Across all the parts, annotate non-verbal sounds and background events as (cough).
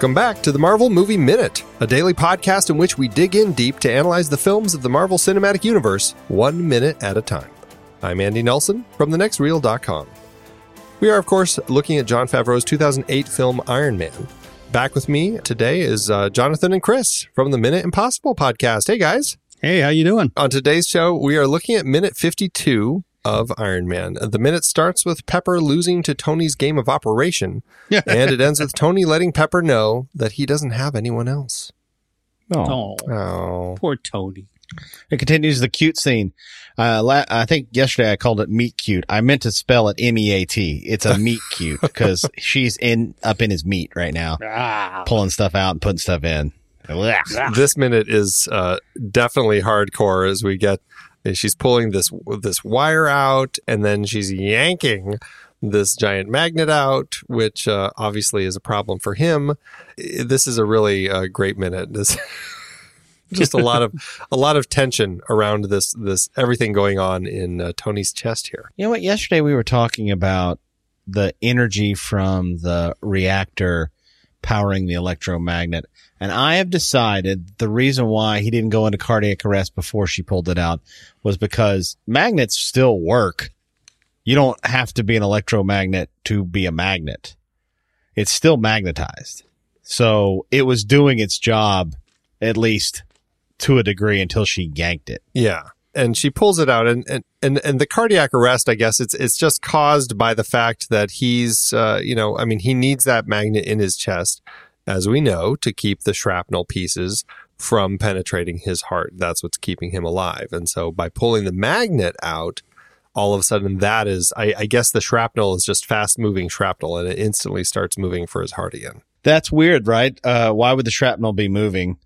Welcome back to the Marvel Movie Minute, a daily podcast in which we dig in deep to analyze the films of the Marvel Cinematic Universe one minute at a time. I'm Andy Nelson from thenextreel.com. We are, of course, looking at Jon Favreau's 2008 film Iron Man. Back with me today is uh, Jonathan and Chris from the Minute Impossible podcast. Hey, guys. Hey, how you doing? On today's show, we are looking at minute 52 of Iron Man. The minute starts with Pepper losing to Tony's game of operation, (laughs) and it ends with Tony letting Pepper know that he doesn't have anyone else. Oh, Oh. poor Tony. It continues the cute scene. Uh, la- I think yesterday I called it meat cute. I meant to spell it M E A T. It's a meat cute because (laughs) she's in up in his meat right now, Ah, pulling stuff out and putting stuff in. Ugh. This minute is uh, definitely hardcore as we get she's pulling this this wire out and then she's yanking this giant magnet out, which uh, obviously is a problem for him. This is a really uh, great minute. This (laughs) just a lot of a lot of tension around this this everything going on in uh, Tony's chest here. You know what? Yesterday we were talking about the energy from the reactor powering the electromagnet. And I have decided the reason why he didn't go into cardiac arrest before she pulled it out was because magnets still work. You don't have to be an electromagnet to be a magnet. It's still magnetized. So it was doing its job, at least to a degree, until she yanked it. Yeah. And she pulls it out and, and, and, and the cardiac arrest, I guess it's, it's just caused by the fact that he's, uh, you know, I mean, he needs that magnet in his chest, as we know, to keep the shrapnel pieces from penetrating his heart. That's what's keeping him alive. And so by pulling the magnet out, all of a sudden that is, I, I guess the shrapnel is just fast moving shrapnel and it instantly starts moving for his heart again. That's weird, right? Uh, why would the shrapnel be moving?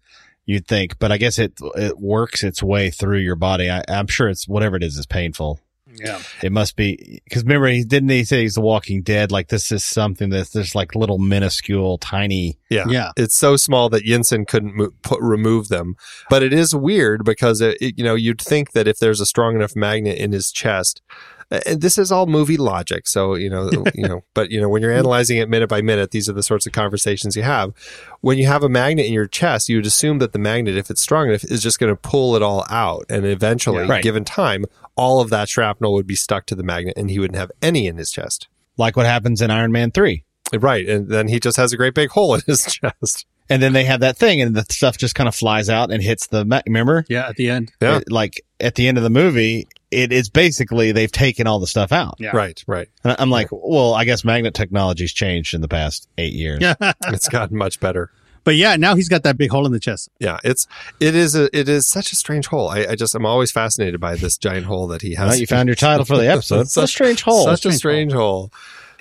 You'd think, but I guess it it works its way through your body. I, I'm sure it's whatever it is is painful. Yeah. It must be because remember he didn't he say he's the Walking Dead? Like this is something that's just like little minuscule, tiny. Yeah. Yeah. It's so small that Yinsen couldn't mo- put, remove them. But it is weird because, it, it- you know, you'd think that if there's a strong enough magnet in his chest, and Uh, this is all movie logic. So, you know, (laughs) you know, but you know, when you're mm. analyzing it minute by minute, these are the sorts of conversations you have. When you have a magnet in your chest, you would assume that the magnet, if it's strong enough, is just going to pull it all out. And eventually, Yeah. Right. given time, all of that shrapnel would be stuck to the magnet and he wouldn't have any in his chest. Like what happens in Iron Man three. Uh, right. And then he just has a great big hole in his (laughs) chest. And then they have that thing, and the stuff just kind of flies out and hits the. Ma- remember, Yeah. At the end. Yeah. It- like at the end of the movie, it is basically they've taken all the stuff out. Yeah. Right. Right. And I'm like, well, I guess magnet technology's changed in the past eight years. Yeah. (laughs) It's gotten much better. but yeah, now he's got that big hole in the chest. Yeah, it's it is a it is such a strange hole. I, I just I'm always fascinated by this giant hole that he has. Well, you found your title for the episode. (laughs) It's a strange hole. Such a Strange strange hole.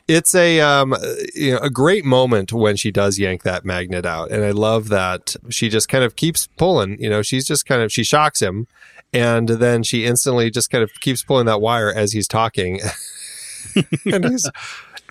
It's a um you know a great moment when she does yank that magnet out, and I love that she just kind of keeps pulling. You know, she's just kind of she shocks him, and then she instantly just kind of keeps pulling that wire as he's talking, (laughs) and he's.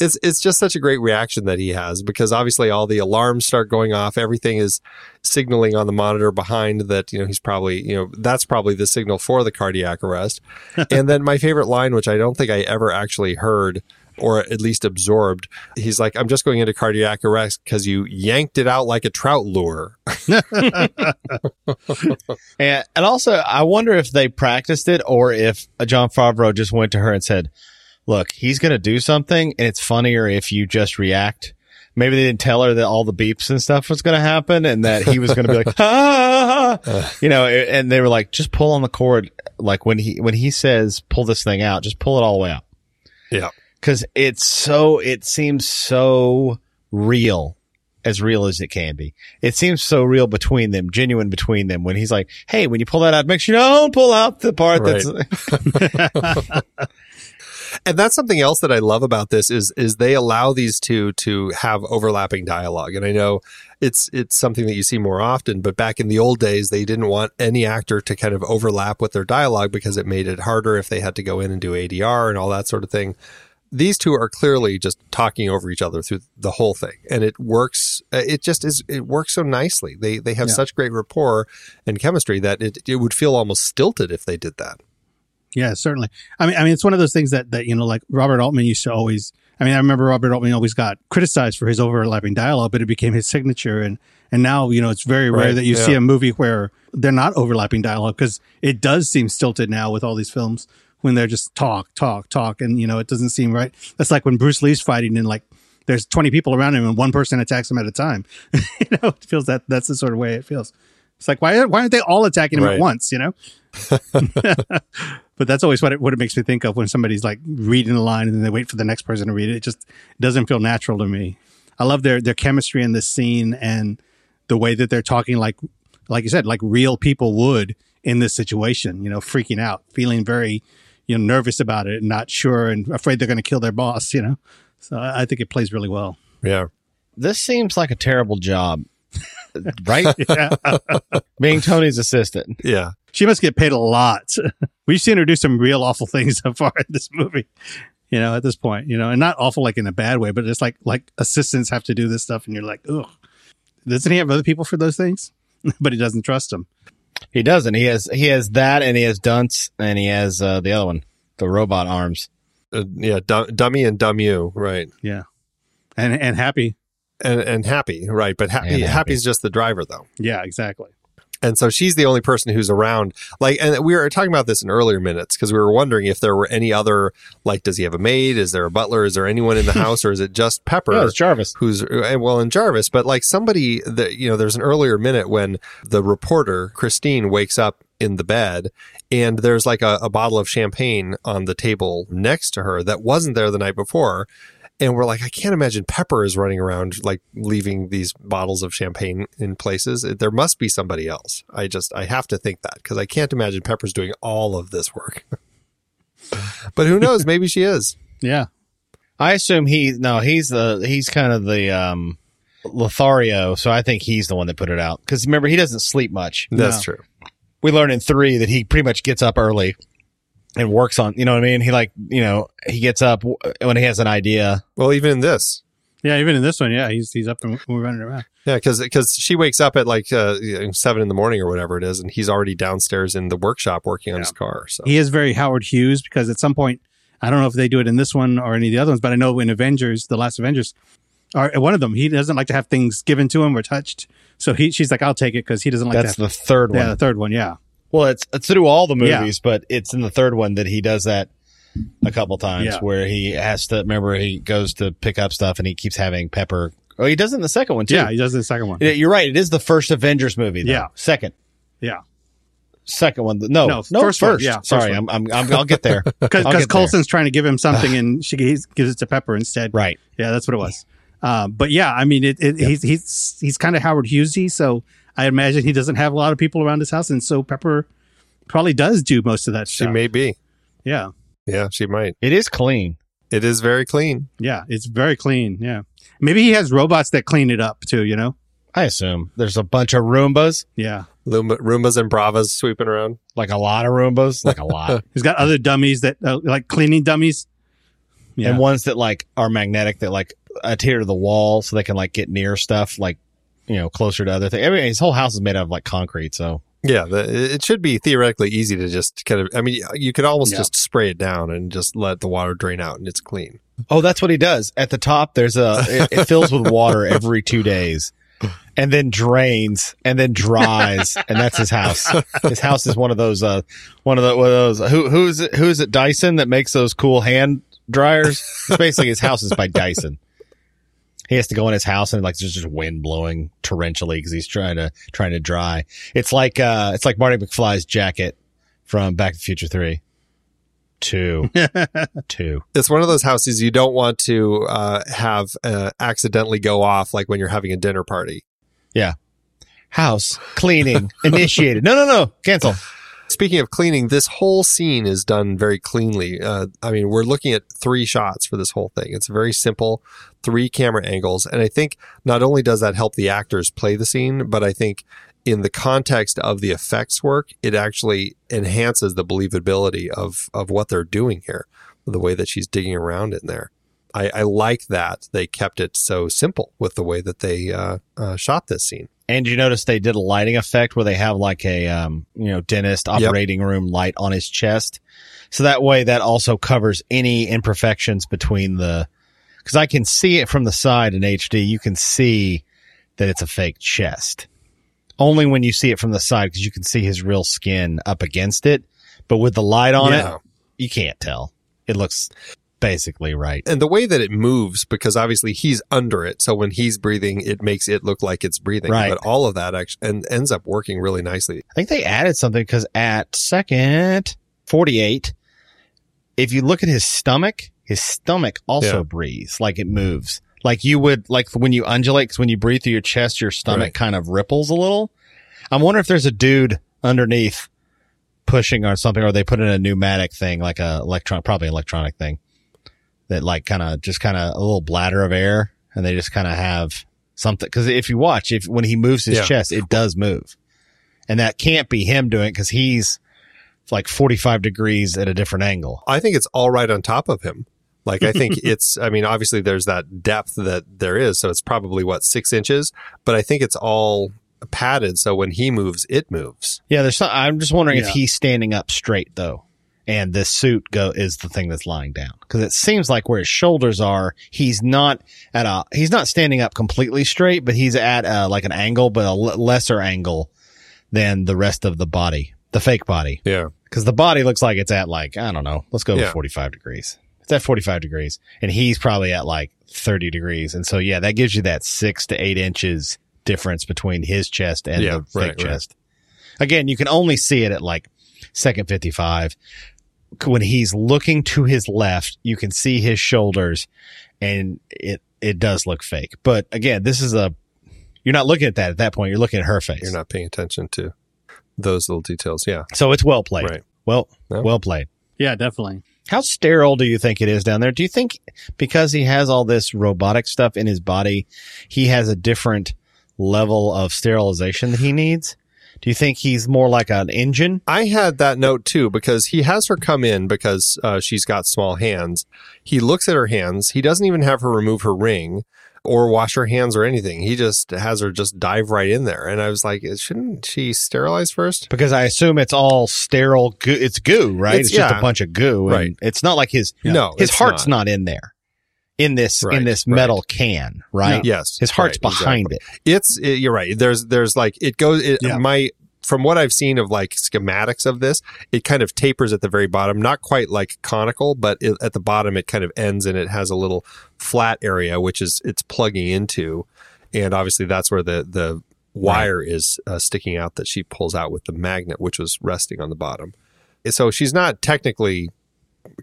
It's it's just such a great reaction that he has because obviously all the alarms start going off. Everything is signaling on the monitor behind that you know he's probably you know that's probably the signal for the cardiac arrest. (laughs) and then my favorite line, which I don't think I ever actually heard or at least absorbed, he's like, "I'm just going into cardiac arrest because you yanked it out like a trout lure." (laughs) And, and also, I wonder if they practiced it or if Jon Favreau just went to her and said, look, he's going to do something and it's funnier if you just react. Maybe they didn't tell her that all the beeps and stuff was going to happen and that he was going to be like, (laughs) ah, you know, and they were like, just pull on the cord. Like when he, when he says, pull this thing out, just pull it all the way out. Yeah. Cause it's so, it seems so real, as real as it can be. It seems so real between them, genuine between them when he's like, Hey, when you pull that out, make sure you don't pull out the part Right. that's, (laughs) and that's something else that I love about this is is they allow these two to have overlapping dialogue. And I know it's it's something that you see more often, but back in the old days, they didn't want any actor to kind of overlap with their dialogue because it made it harder if they had to go in and do ADR and all that sort of thing. These two are clearly just talking over each other through the whole thing, and it works. uh, It just is. It works so nicely. They they have Yeah. such great rapport and chemistry that it it would feel almost stilted if they did that. Yeah, certainly. I mean, I mean, it's one of those things that that you know, like Robert Altman used to always. I mean, I remember Robert Altman always got criticized for his overlapping dialogue, but it became his signature. And and now you know it's very rare Right, that you yeah. see a movie where they're not overlapping dialogue because it does seem stilted now with all these films when they're just talk, talk, talk, and you know it doesn't seem right. That's like when Bruce Lee's fighting and like there's 20 people around him and one person attacks him at a time. (laughs) you know, it feels that that's the sort of way it feels. It's like why why aren't they all attacking him Right. at once? You know. (laughs) (laughs) but that's always what it what it makes me think of when somebody's like reading a line and then they wait for the next person to read it. It just doesn't feel natural to me. I love their their chemistry in this scene and the way that they're talking like like you said, like real people would in this situation, you know, freaking out, feeling very, you know, nervous about it and not sure and afraid they're gonna kill their boss, you know. So I I think it plays really well. Yeah. This seems like a terrible job, right? (laughs) Yeah. (laughs) Being Tony's assistant. Yeah. she must get paid a lot. (laughs) We've seen her do some real awful things so far in this movie. You know, at this point, you know, and not awful like in a bad way, but it's like like assistants have to do this stuff, and you're like, ugh. Doesn't he have other people for those things? but he doesn't trust them. He doesn't. He has he has that, and he has Dunce, and he has uh, the other one, the robot arms. Uh, yeah. Dum- dummy and dumb you. Right. Yeah, and and happy. And and happy. Right. But happy, happy. happy's just the driver though. Yeah, exactly. And so she's the only person who's around. Like, and we were talking about this in earlier minutes because we were wondering if there were any other, like, does he have a maid? Is there a butler? Is there anyone in the (laughs) house? Or is it just Pepper? Oh, it's Jarvis. who's uh, well in Jarvis, but like somebody that you know, there's an earlier minute when the reporter Christine wakes up in the bed, and there's like a, a bottle of champagne on the table next to her that wasn't there the night before. And we're like, I can't imagine Pepper is running around like leaving these bottles of champagne in places. There must be somebody else. I just, I have to think that because I can't imagine Pepper's doing all of this work. (laughs) but who knows? Maybe she is. Yeah, I assume he no, he's the he's kind of the um Lothario, so I think he's the one that put it out. Because remember, he doesn't sleep much. That's No. true. We learned in three that he pretty much gets up early and works on. You know what I mean? He like you know he gets up when he has an idea. Well, even in this, yeah. Even in this one, yeah, he's he's up and we're running around. Yeah, because because she wakes up at like uh, seven in the morning or whatever it is, and he's already downstairs in the workshop working on his car. So He is very Howard Hughes because at some point, I don't know if they do it in this one or any of the other ones, but I know in Avengers, the last Avengers, or one of them, he doesn't like to have things given to him or touched. So he, she's like, I'll take it because he doesn't like That's to. the third one. yeah, the third one. Yeah, Well, it's it's through all the Yeah. movies, but it's in the third one that he does that a couple times Yeah. where he has to remember he goes to pick up stuff and he keeps having Pepper. Oh, he does it in the second one too. yeah, he does in the second one. Yeah, You're right. It is the first Avengers movie. Though. Yeah. Second. Yeah, Second one. No. No, No. first first. Yeah, Sorry. I'm, I'm, I'm, I'll get there. because (laughs) I'll get there. Coulson's trying to give him something (sighs) and she gives, it to Pepper instead. Right. Yeah, that's what it was. Um, but yeah, I mean, it, it, he's he's he's kind of Howard Hughesy, so I imagine he doesn't have a lot of people around his house, and so Pepper probably does do most of that she stuff. may be. yeah, Yeah, she might. It is clean. It is very clean. yeah, it's very clean. Yeah, maybe he has robots that clean it up too. You know? I assume there's a bunch of Roombas, Yeah, Loomba, Roombas and Braavas sweeping around. like a lot of Roombas, like a lot, (laughs) he's got other dummies that uh, like cleaning dummies. Yeah, and ones that like are magnetic that like adhere to the wall so they can like get near stuff, like you know, closer to other things. Every his whole house is made out of like concrete, so Yeah, the, it should be theoretically easy to just kind of. I mean, you could almost Yeah. just spray it down and just let the water drain out, and it's clean. Oh, that's what he does. At the top, there's a it, it (laughs) fills with water every two days, and then drains, and then dries, and that's his house. His house is one of those, uh, one of the one of those. Who who's it? Who's it? Dyson that makes those cool hand dryers. It's basically his house is by Dyson. He has to go in his house and like there's just wind blowing torrentially because he's trying to trying to dry. It's like uh, it's like Marty McFly's jacket from Back to the Future Three. Two, (laughs) two. It's one of those houses you don't want to uh, have uh, accidentally go off, like when you're having a dinner party. Yeah, house cleaning (laughs) initiated. No, no, no. Cancel. Speaking of cleaning, this whole scene is done very cleanly. Uh, I mean, we're looking at three shots for this whole thing. It's very simple, three camera angles. And I think not only does that help the actors play the scene, but I think in the context of the effects work, it actually enhances the believability of, of what they're doing here, the way that she's digging around in there. I, I like that they kept it so simple with the way that they uh, uh, shot this scene. And you notice they did a lighting effect where they have like a um, you know dentist operating room light on his chest, so that way that also covers any imperfections between the because I can see it from the side in HD. You can see that it's a fake chest. Only when you see it from the side because you can see his real skin up against it. But with the light on Yeah. it, you can't tell. It looks basically right. and the way that it moves because obviously he's under it so when he's breathing it makes it look like it's breathing Right. but all of that actually and ends up working really nicely I think they added something because at second 48, if you look at his stomach, his stomach also Yeah. breathes like it moves. Like you would, like when you undulate, because when you breathe through your chest, your stomach Right. kind of ripples a little. I'm wondering if there's a dude underneath pushing or something, or they put in a pneumatic thing, like a electron, probably electronic thing that like kind of just kind of a little bladder of air and they just kind of have something. Cause if you watch, if when he moves his Yeah. chest, it does move and that can't be him doing it because he's like 45 degrees at a different angle. i think it's all right on top of him like i think (laughs) it's i mean obviously there's that depth that there is so it's probably what six inches but i think it's all padded so when he moves it moves Yeah, there's some, I'm just wondering if he's standing up straight though. And this suit go is the thing that's lying down because it seems like where his shoulders are, he's not at a he's not standing up completely straight, but he's at a, like an angle, but a l- lesser angle than the rest of the body, the fake body. yeah Because the body looks like it's at like I don't know, let's go with Yeah. 45 degrees. It's at 45 degrees, and he's probably at like 30 degrees, and so yeah, that gives you that six to eight inches difference between his chest and Yeah, the fake right, right. chest. Again, you can only see it at like second 55. When he's looking to his left, you can see his shoulders, and it it does look fake. But again, this is a you're not looking at that at that point. You're looking at her face. you're not paying attention to those little details yeah so it's well played. right Well, Yeah. well played. Yeah, definitely. How sterile do you think it is down there? Do you think because he has all this robotic stuff in his body, he has a different level of sterilization that he needs? Do you think he's more like an engine? I had that note too because he has her come in because uh, she's got small hands. He looks at her hands. He doesn't even have her remove her ring or wash her hands or anything. He just has her just dive right in there. And I was like, shouldn't she sterilize first? Because I assume it's all sterile goo. It's goo, right? It's, It's- just a bunch of goo. and Right. It's not like his, No, his heart's not. not. in there in this, in Right, this right. metal can, right? Yes, His heart's right, behind exactly. it. It's it, you're right. There's there's like it goes. It, Yeah. My from what I've seen of like schematics of this, it kind of tapers at the very bottom, not quite like conical, but it, at the bottom it kind of ends and it has a little flat area which is it's plugging into, and obviously that's where the the wire is uh, sticking out that she pulls out with the magnet, which was resting on the bottom. So she's not technically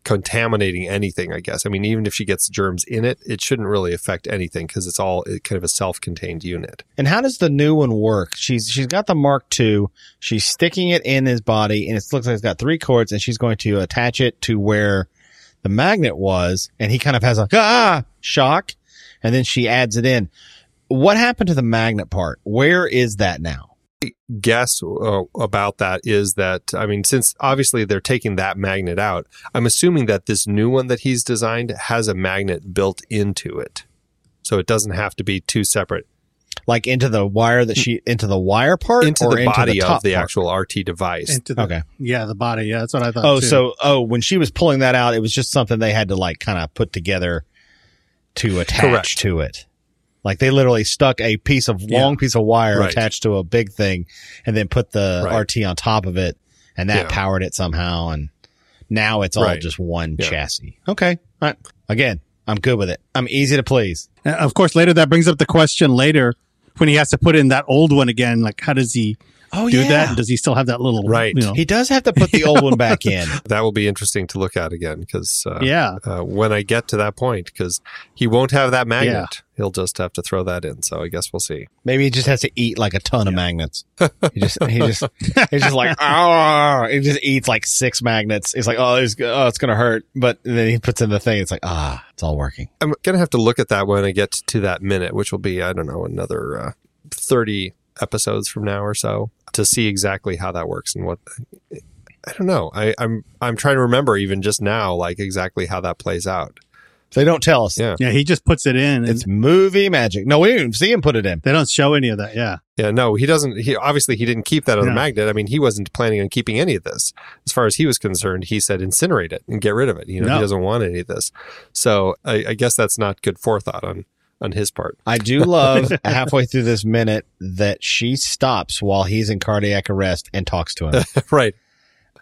contaminating anything, I guess. I mean, even if she gets germs in it, it shouldn't really affect anything because it's all kind of a self-contained unit. And how does the new one work? She's she's got the Mark II. She's sticking it in his body, and it looks like it's got three cords, and she's going to attach it to where the magnet was, and he kind of has a ah shock, and then she adds it in. What happened to the magnet part? Where is that now? Guess uh, about that is that I mean, since obviously they're taking that magnet out, I'm assuming that this new one that he's designed has a magnet built into it, so it doesn't have to be two separate Like into the wire that she into the wire part into or the into body top of the part? actual RT device. Into the, Okay. Yeah, the body. Yeah, that's what I thought. Oh, too. so oh, when she was pulling that out, it was just something they had to like kind of put together to attach Correct. to it. Like they literally stuck a piece of Yeah. long piece of wire Right. attached to a big thing, and then put the Right. RT on top of it, and that Yeah. powered it somehow. And now it's all Right. just one Yeah. chassis. Okay, all right. Again, I'm good with it. I'm easy to please. And of course, later that brings up the question later when he has to put in that old one again. Like, how does he Oh do that? And does he still have that little Right. You know, He does have to put the old one back in. (laughs) that will be interesting to look at again because uh, yeah. uh, when I get to that point, because he won't have that magnet, Yeah. he'll just have to throw that in. So I guess we'll see. Maybe he just has to eat like a ton of magnets. (laughs) He just, he just, he's just like, (laughs) ah, he just eats like six magnets. He's like, oh, it's, oh, it's going to hurt. But then he puts in the thing. It's like, ah, it's all working. I'm gonna have to look at that when I get to that minute, which will be I don't know another uh, thirty episodes from now or so to see exactly how that works and what. I don't know. I, I'm I'm trying to remember even just now, like exactly how that plays out. They don't tell us. Yeah. Yeah, he just puts it in. It's movie magic. No, we didn't see him put it in. they don't show any of that. Yeah. Yeah, no, he doesn't. He obviously he didn't keep that on the No. magnet. I mean, he wasn't planning on keeping any of this. As far as he was concerned, he said incinerate it and get rid of it. You know, No. he doesn't want any of this. So I, I guess that's not good forethought on on his part. I do (laughs) love halfway through this minute that she stops while he's in cardiac arrest and talks to him (laughs) right.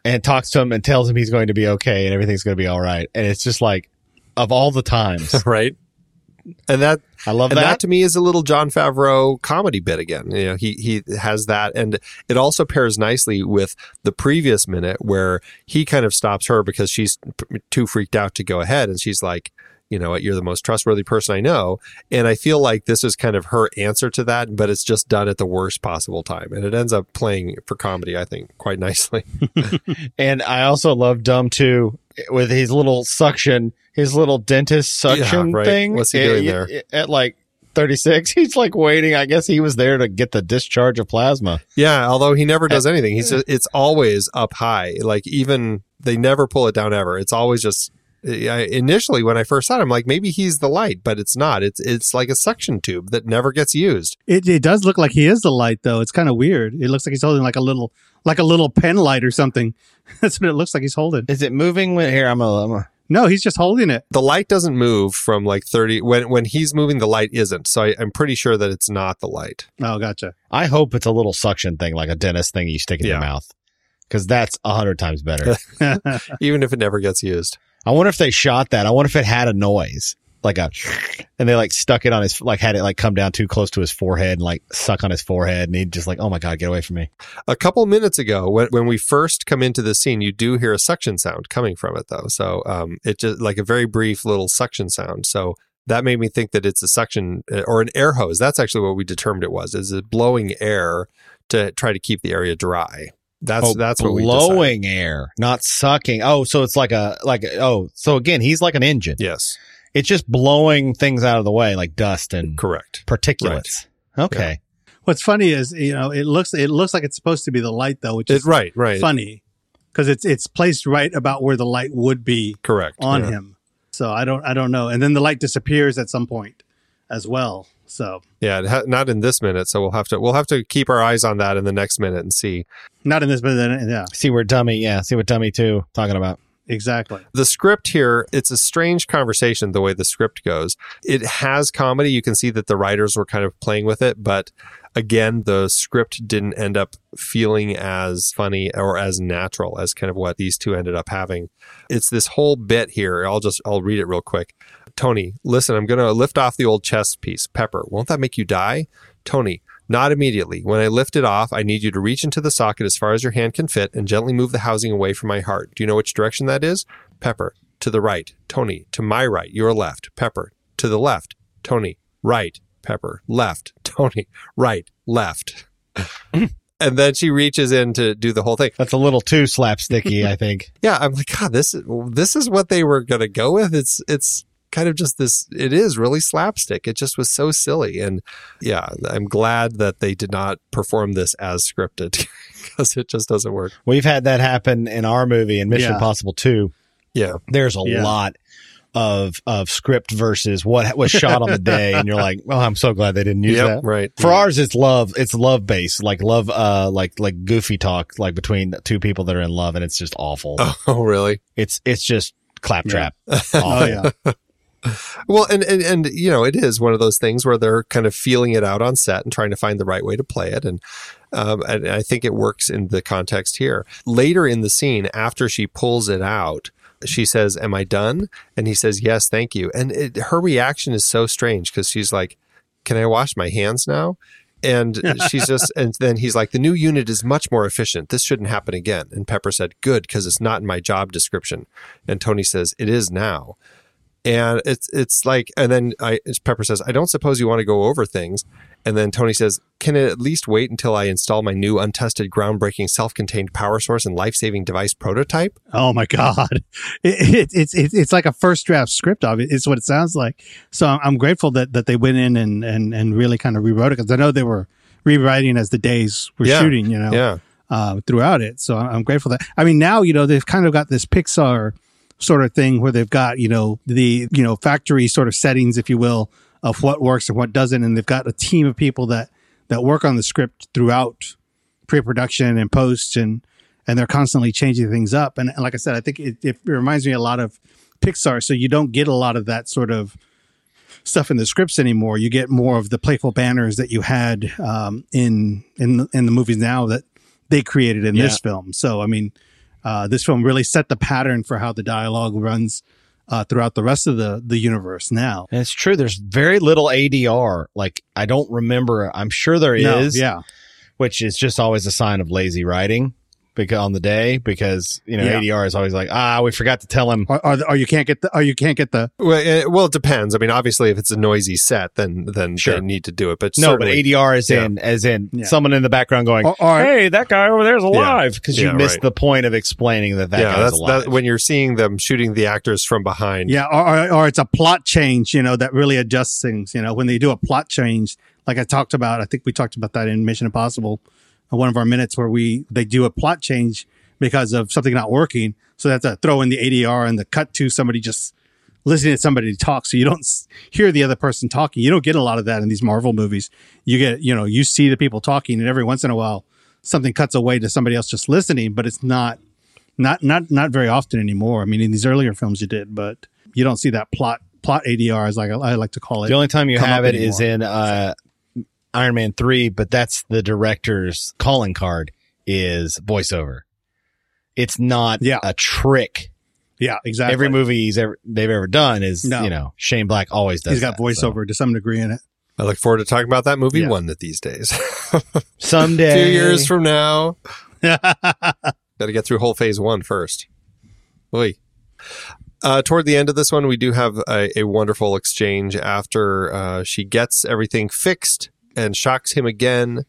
and talks to him and tells him he's going to be okay and everything's going to be all right. And it's just like, of all the times, (laughs) Right. And that I love and that. that to me is a little Jon Favreau comedy bit again. You know, he he has that, and it also pairs nicely with the previous minute where he kind of stops her because she's too freaked out to go ahead, and she's like, you know you're the most trustworthy person I know, and I feel like this is kind of her answer to that, but it's just done at the worst possible time, and it ends up playing for comedy, I think, quite nicely. (laughs) (laughs) And I also love Dumb too with his little suction, his little dentist suction right. thing. What's he doing it- there? it- At like 36, (laughs) he's like waiting. I guess he was there to get the discharge of plasma. Yeah, although he never does eh, anything. He's just, it's always up high. Like even they never pull it down ever. It's always just I, initially when I first saw it, I'm like maybe he's the light, but it's not. It's it's like a suction tube that never gets used. It, it does look like he is the light though. It's kind of weird. It looks like he's holding like a little like a little pen light or something. (laughs) That's what it looks like he's holding. Is it moving when here? I'm a, I'm a No, he's just holding it. The light doesn't move from like 30 when when he's moving. The light isn't. So I, I'm pretty sure that it's not the light. Oh, gotcha. I hope it's a little suction thing, like a dentist thing you stick in your mouth, because that's a hundred times better. (laughs) Even if it never gets used. I wonder if they shot that. I wonder if it had a noise, like a, and they like stuck it on his, like had it like come down too close to his forehead and like suck on his forehead, and he just like, oh my god, get away from me. A couple minutes ago, when, when we first come into the scene, you do hear a suction sound coming from it, though. So um, it just like a very brief little suction sound. So that made me think that it's a suction uh, or an air hose. That's actually what we determined it was. Is it blowing air to try to keep the area dry? That's oh, that's what we blowing air, not sucking. Oh, so it's like a like a, oh, so again, he's like an engine. Yes, It's just blowing things out of the way, like dust and correct. particulates. Okay. What's funny is you know it looks it looks like it's supposed to be the light though, which It, is right, right, funny because it's it's placed right about where the light would be correct. on yeah. him. So I don't I don't know. And then the light disappears at some point as well. So Yeah, ha- not in this minute. So we'll have to we'll have to keep our eyes on that in the next minute and see. not in this, minute. yeah, See where dummy, yeah, see what dummy two talking about. exactly. the script here it's a strange conversation the way the script goes it has comedy you can see that the writers were kind of playing with it but again the script didn't end up feeling as funny or as natural as kind of what these two ended up having it's this whole bit here i'll just i'll read it real quick tony listen i'm going to lift off the old chest piece pepper won't that make you die tony not immediately. When I lift it off, I need you to reach into the socket as far as your hand can fit and gently move the housing away from my heart. Do you know which direction that is? Pepper, to the right. Tony, to my right. Your left. Pepper, to the left. Tony, right. Pepper, left. (laughs) Tony, right. Left. (laughs) and then she reaches in to do the whole thing. That's a little too slapsticky, I think. (laughs) Yeah, I'm like, God, this is this is what they were gonna go with. It's it's kind of just this. It is really slapstick. It just was so silly, and yeah, I'm glad that they did not perform this as scripted (laughs) because it just doesn't work. We've had that happen in our movie in Mission Yeah. Impossible 2. Yeah, There's a Yeah. lot of of script versus what was shot on the day and you're like, "Well, I'm so glad they didn't use Yep, that." right. For ours it's love, it's love based, like love uh like like goofy talk like between two people that are in love and it's just awful. (laughs) Oh, really? It's it's just claptrap. Awful. Oh yeah. Well, and, and and you know, it is one of those things where they're kind of feeling it out on set and trying to find the right way to play it, and um, and I think it works in the context here. Later in the scene, after she pulls it out, she says, "Am I done?" And he says, "Yes, thank you." And it, her reaction is so strange because she's like, "Can I wash my hands now?" And (laughs) she's just, and then he's like, the new unit is much more efficient. This shouldn't happen again. And Pepper said, good, because it's not in my job description. And Tony says, it is now and it's it's like and then I Pepper says I don't suppose you want to go over things and then Tony says can it at least wait until I install my new untested groundbreaking self-contained power source and life-saving device prototype Oh my god, it, it, it's it's it's like a first draft script of it. It's what it sounds like. So I'm, I'm grateful that that they went in and and and really kind of rewrote it because I know they were rewriting as the days were Yeah. shooting. You know, yeah uh, throughout it. So I'm grateful that I mean now you know they've kind of got this Pixar sort of thing where they've got, you know, the, you know, factory sort of settings, if you will, of what works and what doesn't. And they've got a team of people that, that work on the script throughout pre-production and post and, and they're constantly changing things up. And, and like I said, I think it, it reminds me a lot of Pixar. So you don't get a lot of that sort of stuff in the scripts anymore. You get more of the playful banners that you had um, in in in the movies now that they created in Yeah. this film. So I mean, uh, this film really set the pattern for how the dialogue runs uh, throughout the rest of the the universe. Now, And it's true. There's very little ADR. Like I don't remember. I'm sure there is. No, yeah, which is just always a sign of lazy writing because on the day because you know Yeah. ADR is always like ah we forgot to tell him or, or, or you can't get the or you can't get the Well, it, well, it depends. I mean, obviously, if it's a noisy set, then then Sure. they need to do it. But no but ADR is Yeah. in as in Yeah. someone in the background going or, or hey that guy over there's alive because you Yeah, missed right. the point of explaining that that yeah, guy's that's alive. that when you're seeing them shooting the actors from behind. Yeah, or, or, or it's a plot change, you know, that really adjusts things. You know, when they do a plot change, like I talked about, I think we talked about that in Mission Impossible, one of our minutes where we they do a plot change because of something not working. So they have to throw in the ADR and the cut to somebody just listening to somebody talk. So you don't hear the other person talking. You don't get a lot of that in these Marvel movies. You get, you know, you see the people talking, and every once in a while, something cuts away to somebody else just listening, but it's not not not not very often anymore. I mean, in these earlier films, you did, but you don't see that plot plot ADR as like I like to call it. the only time you have it is anymore. in uh Iron Man 3 but that's the director's calling card is voiceover it's not Yeah. a trick yeah, exactly. every movie he's ever they've ever done is No. you know Shane Black always does he's got that, voiceover to some degree in it. I look forward to talking about that movie Yeah. one of these days. (laughs) someday Two years from now, (laughs) got to get through whole phase one first. Oy. Uh, toward the end of this one, we do have a, a wonderful exchange after uh, she gets everything fixed and shocks him again.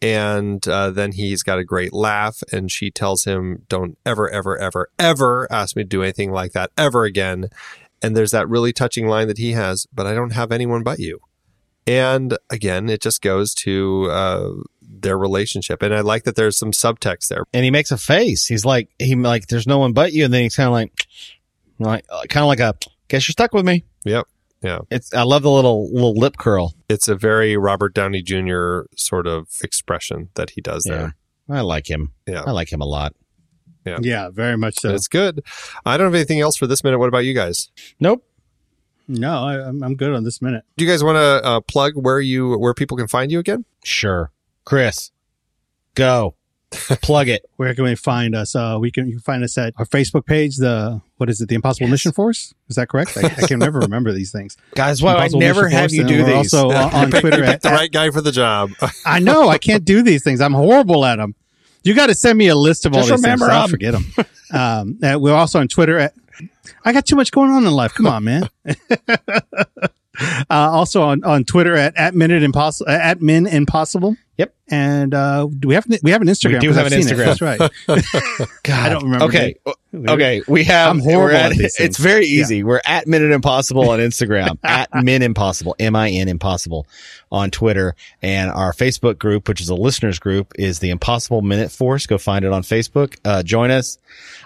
And uh, then he's got a great laugh, and she tells him, Don't ever, ever, ever, ever ask me to do anything like that ever again. And there's that really touching line that he has, But I don't have anyone but you. And again, it just goes to uh, their relationship. And I like that there's some subtext there. and he makes a face. He's like, he like, there's no one but you. And then he's kind of like, (sniffs) like, kind of like a, guess you're stuck with me. Yep. Yeah. It's, I love the little, little lip curl. It's a very Robert Downey Jr. sort of expression that he does there. I like him. Yeah. I like him a lot. Yeah. Yeah, very much so. And it's good. I don't have anything else for this minute. What about you guys? Nope. no, I, I'm I'm good on this minute. Do you guys want to uh, plug where you where people can find you again? Sure. Chris, go. Plug it. Where can we find us? Uh, we can you can find us at our Facebook page. The what is it? The Impossible Yes. Mission Force. Is that correct? I, I can never (laughs) remember these things. Guys, why I never Mission have Force, you do these. Also on, on (laughs) Twitter at, the right guy for the job. (laughs) I know I can't do these things. I'm horrible at them. You got to send me a list of all Just these things. so I'll forget them. um, we're also on Twitter at. I got too much going on in life. Come on, man. (laughs) uh, also on, on Twitter at at minute impossible at min impossible. Yep. And uh, do we have we have an Instagram? do 'Cause have I've an seen it. Instagram. That's right. (laughs) God. I don't remember. Okay. Okay. We have, I'm horrible we're at these It's very easy. We're at Minute Impossible on Instagram, (laughs) at Min Impossible, M-I-N Impossible on Twitter. And our Facebook group, which is a listeners group, is the Impossible Minute Force. Go find it on Facebook. Uh, join us.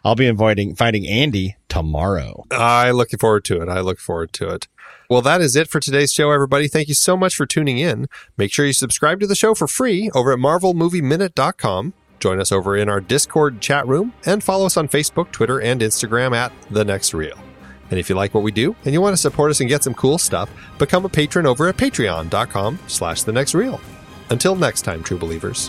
I'll be inviting, fighting Andy tomorrow. I looking forward to it. I look forward to it. Well, that is it for today's show, everybody. Thank you so much for tuning in. Make sure you subscribe to the show for free over at marvelmovieminute.com. Join us over in our Discord chat room and follow us on Facebook, Twitter, and Instagram at The Next Reel. And if you like what we do and you want to support us and get some cool stuff, become a patron over at patreon.com slash The Next Reel. Until next time, true believers.